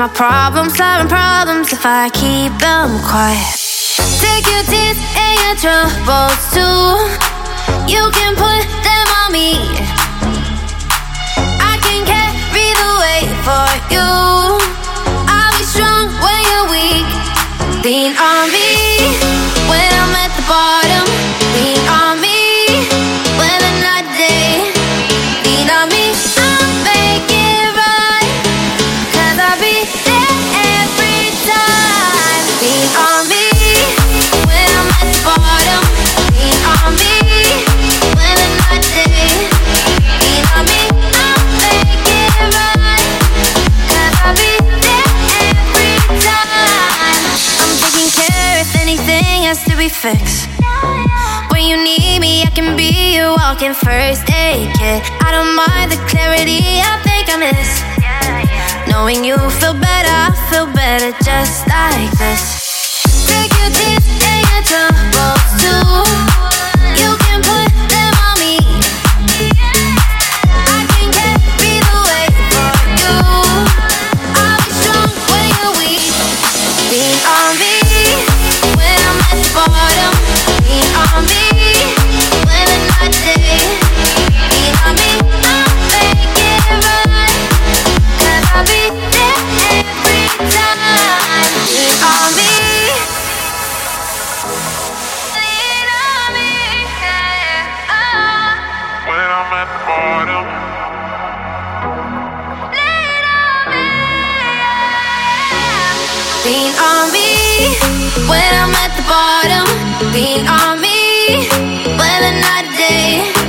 my problems aren't problems if I keep them quiet. Take your tears and your troubles too. You can put them on me. I can carry the weight for you. I'll be strong when you're weak. Lean on me when I'm at the bottom. Fix. When you need me, I can be your walking first aid kit. I don't mind the clarity I think I miss. Knowing you feel better, I feel better just like this. Take your tears and your troubles too. When I'm at the bottom, lean on me. Whether night or day.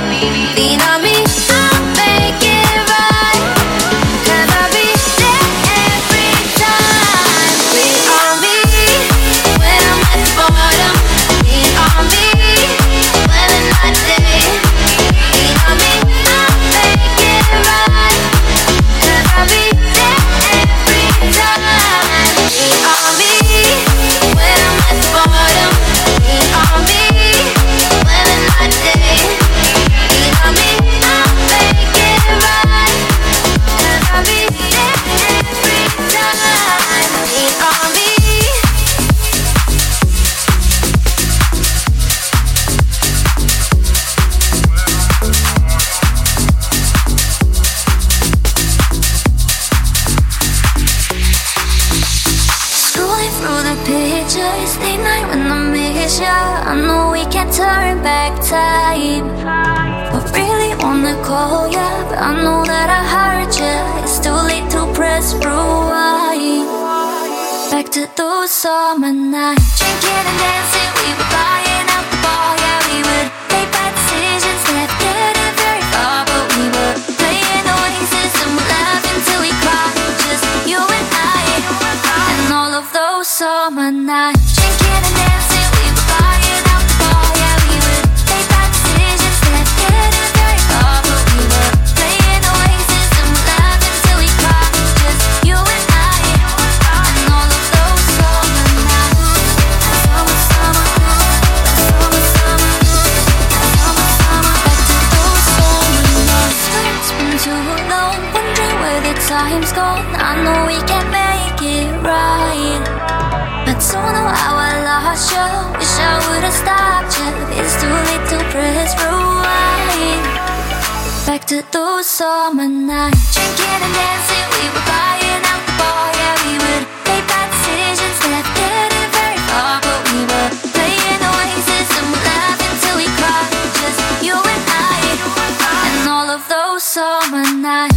turn back time. I really wanna call ya, but I know that I hurt ya. It's too late to press rewind. Back to those summer nights, drinking and dancing, we were buying out the bar. Yeah, we would make bad decisions, never getting very far, but we were playing oasis and we laughed we cried. Just you and I, and all of those summer nights, drinking and dancing. to those summer nights Drinking and dancing, we were buying out the bar. Yeah, we would make bad decisions, never getting very far But we were playing Oasis and we laughed until we cried Just you and I, and all of those summer nights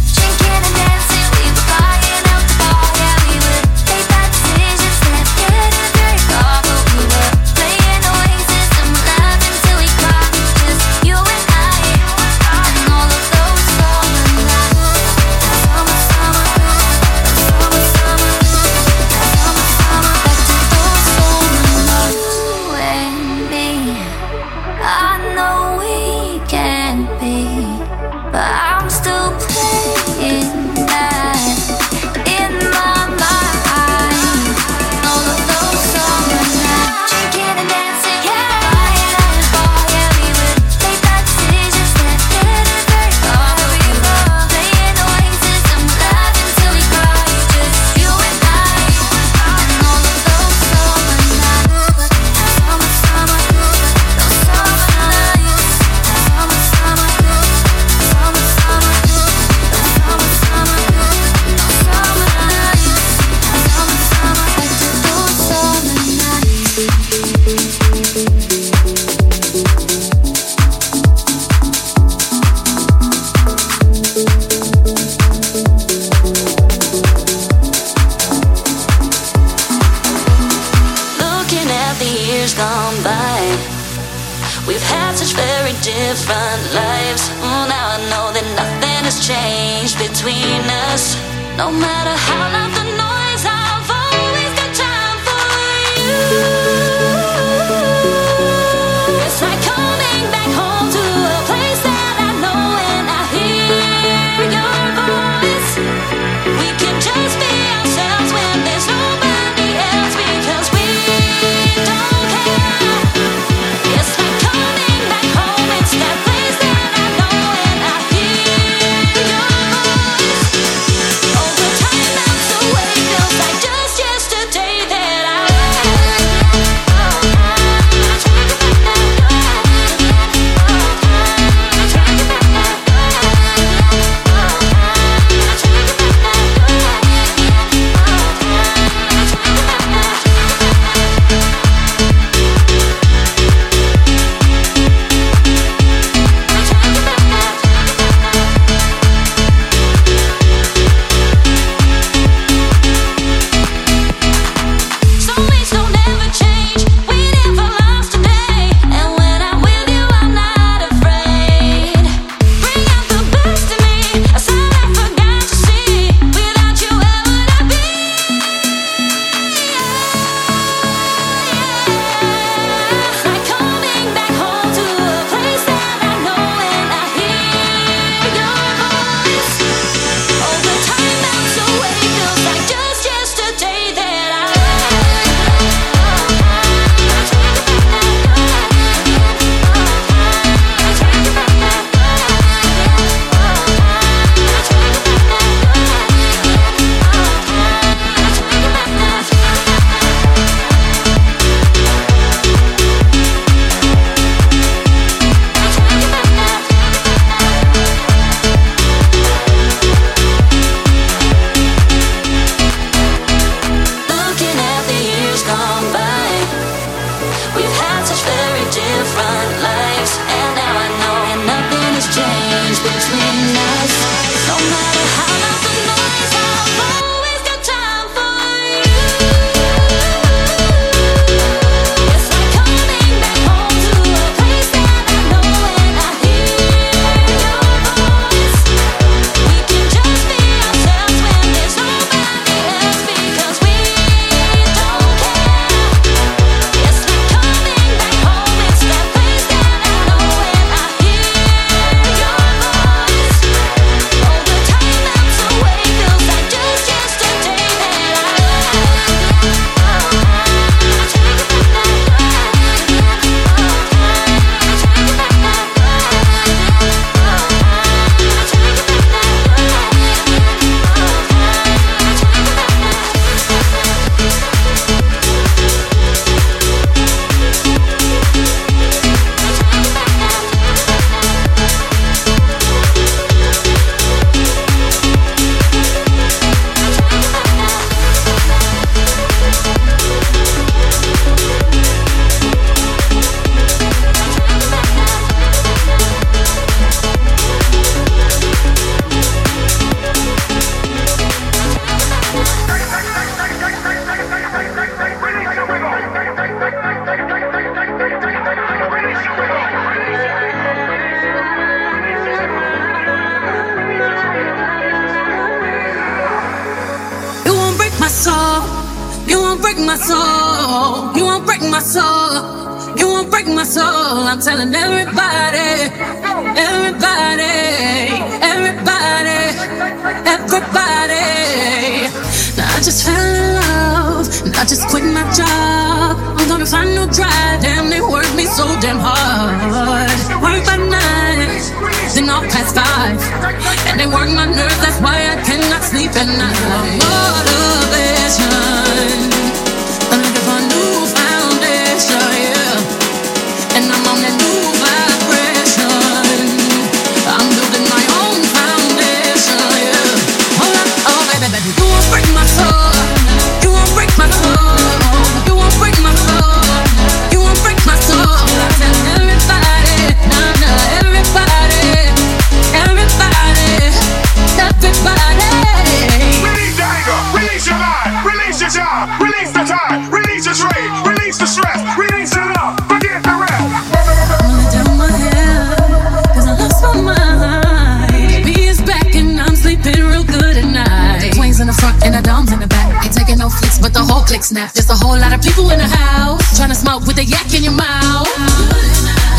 people in the house trying to smoke with a yak in your mouth.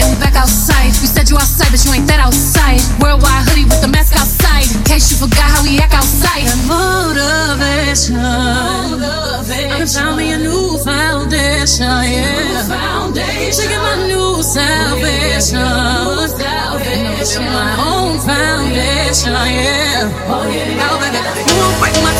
And we back outside. We said you outside, but you ain't that outside. Worldwide hoodie with the mask outside. In case you forgot how we act outside. motivation. motivation. I found me a new foundation. Yeah. Foundation. Taking my new salvation. New salvation. My own foundation. Yeah. Oh yeah. Oh baby, you won't break my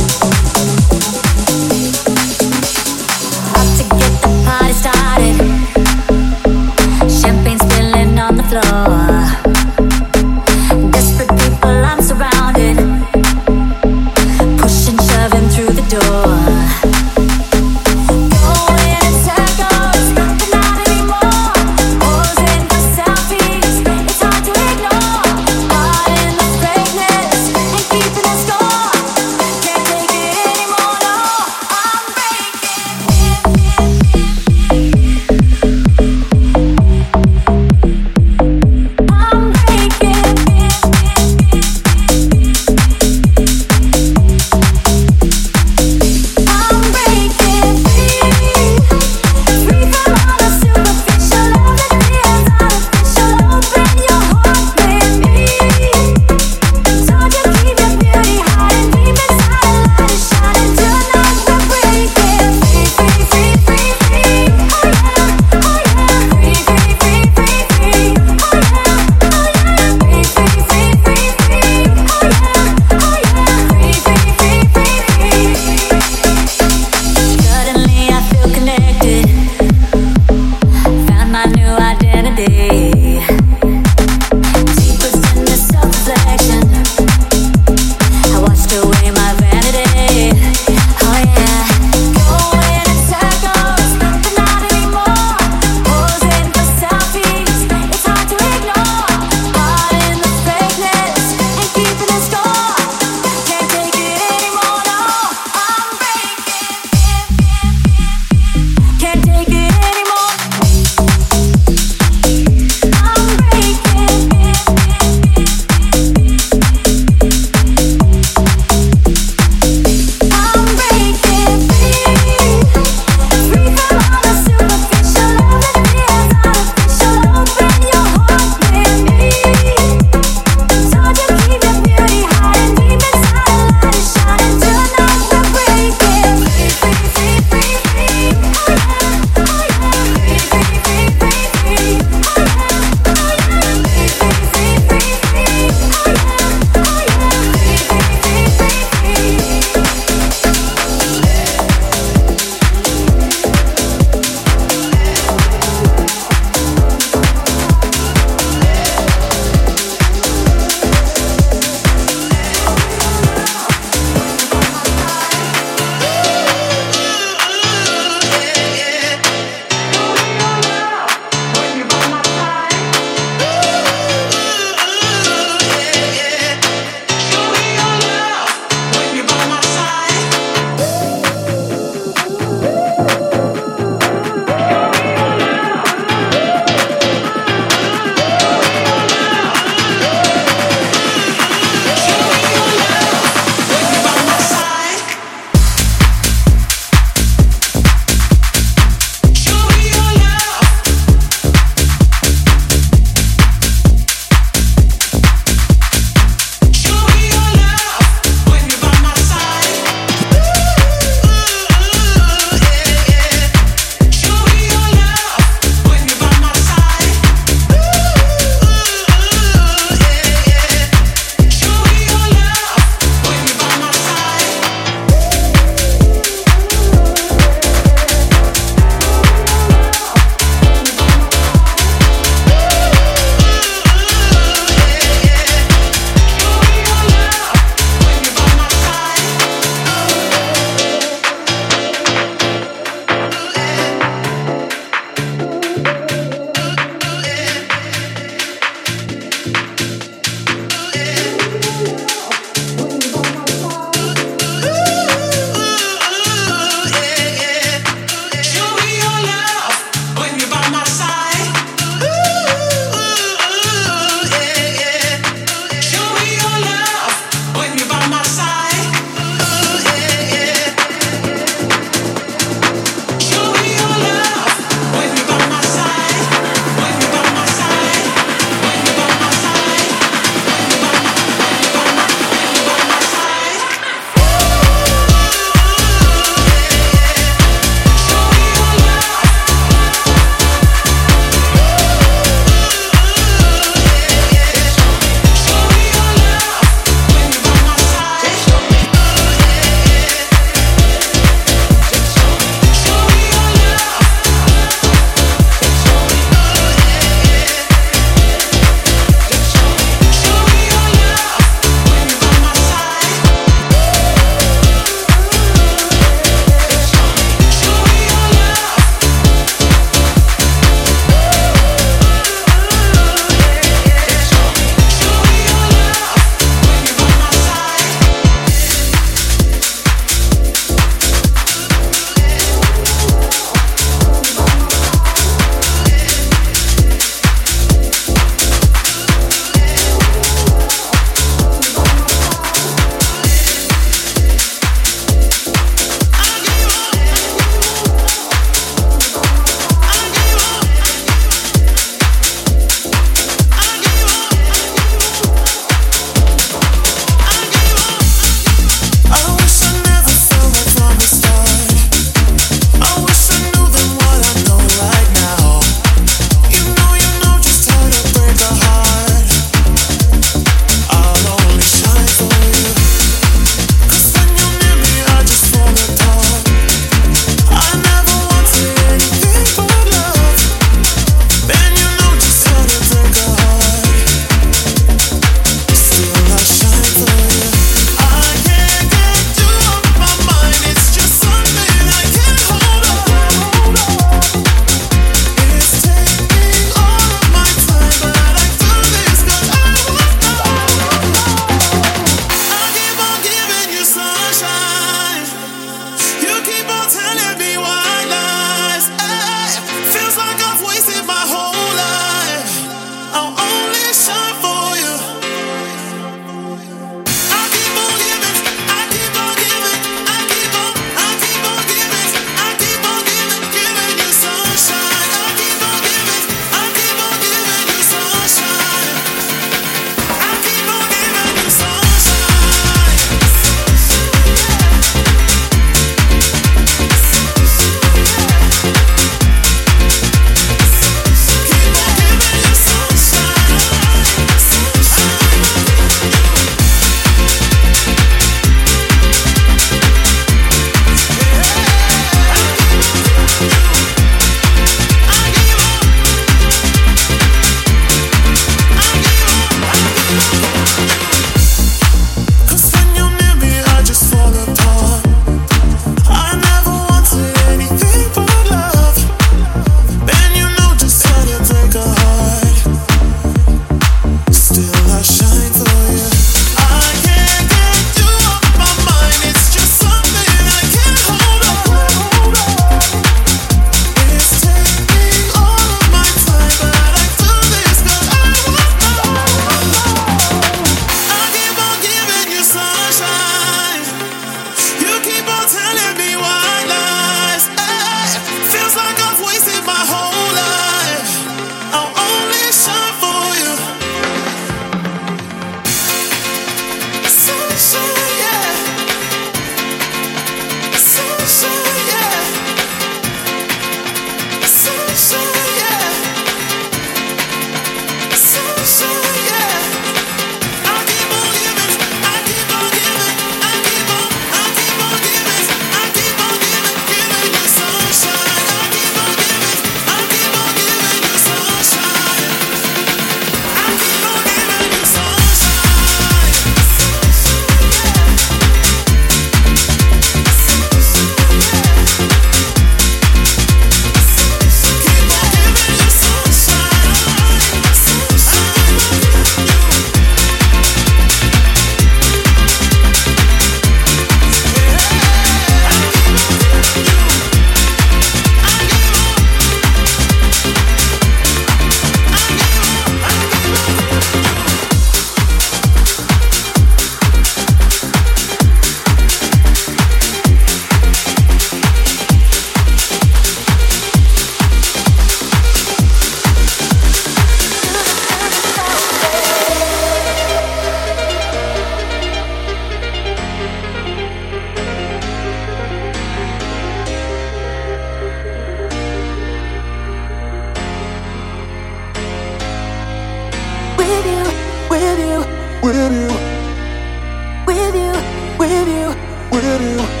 do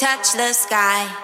touch the sky.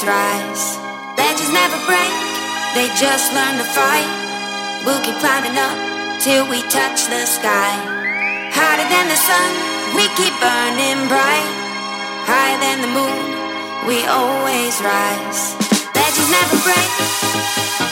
Always rise. Legends never break, they just learn to fight. We'll keep climbing up till we touch the sky. Hotter than the sun, we keep burning bright. Higher than the moon, we always rise. Legends never break.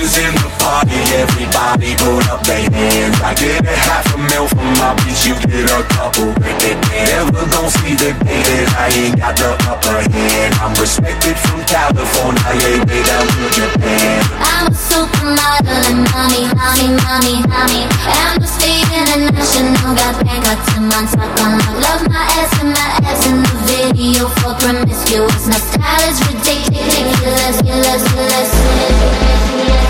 Is in the party, everybody put up their hands. I get a half a mil from my bitch, you get a couple. Never gon' see the day that I ain't got the upper hand. I'm respected from California, yeah, way down to Japan. I'm a supermodel and mommy, mommy, mommy, mommy. Amnesty International got back up to Montana. Love my ass and my ass in the video for promiscuous. My style is ridiculous, ridiculous, ridiculous. ridiculous.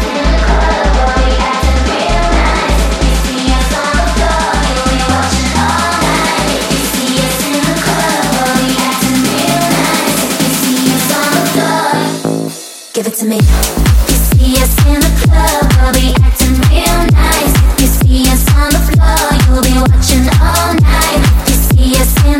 give it to me. You see us in the club, we'll be acting real nice. You see us on the floor, you'll be watching all night. You see us in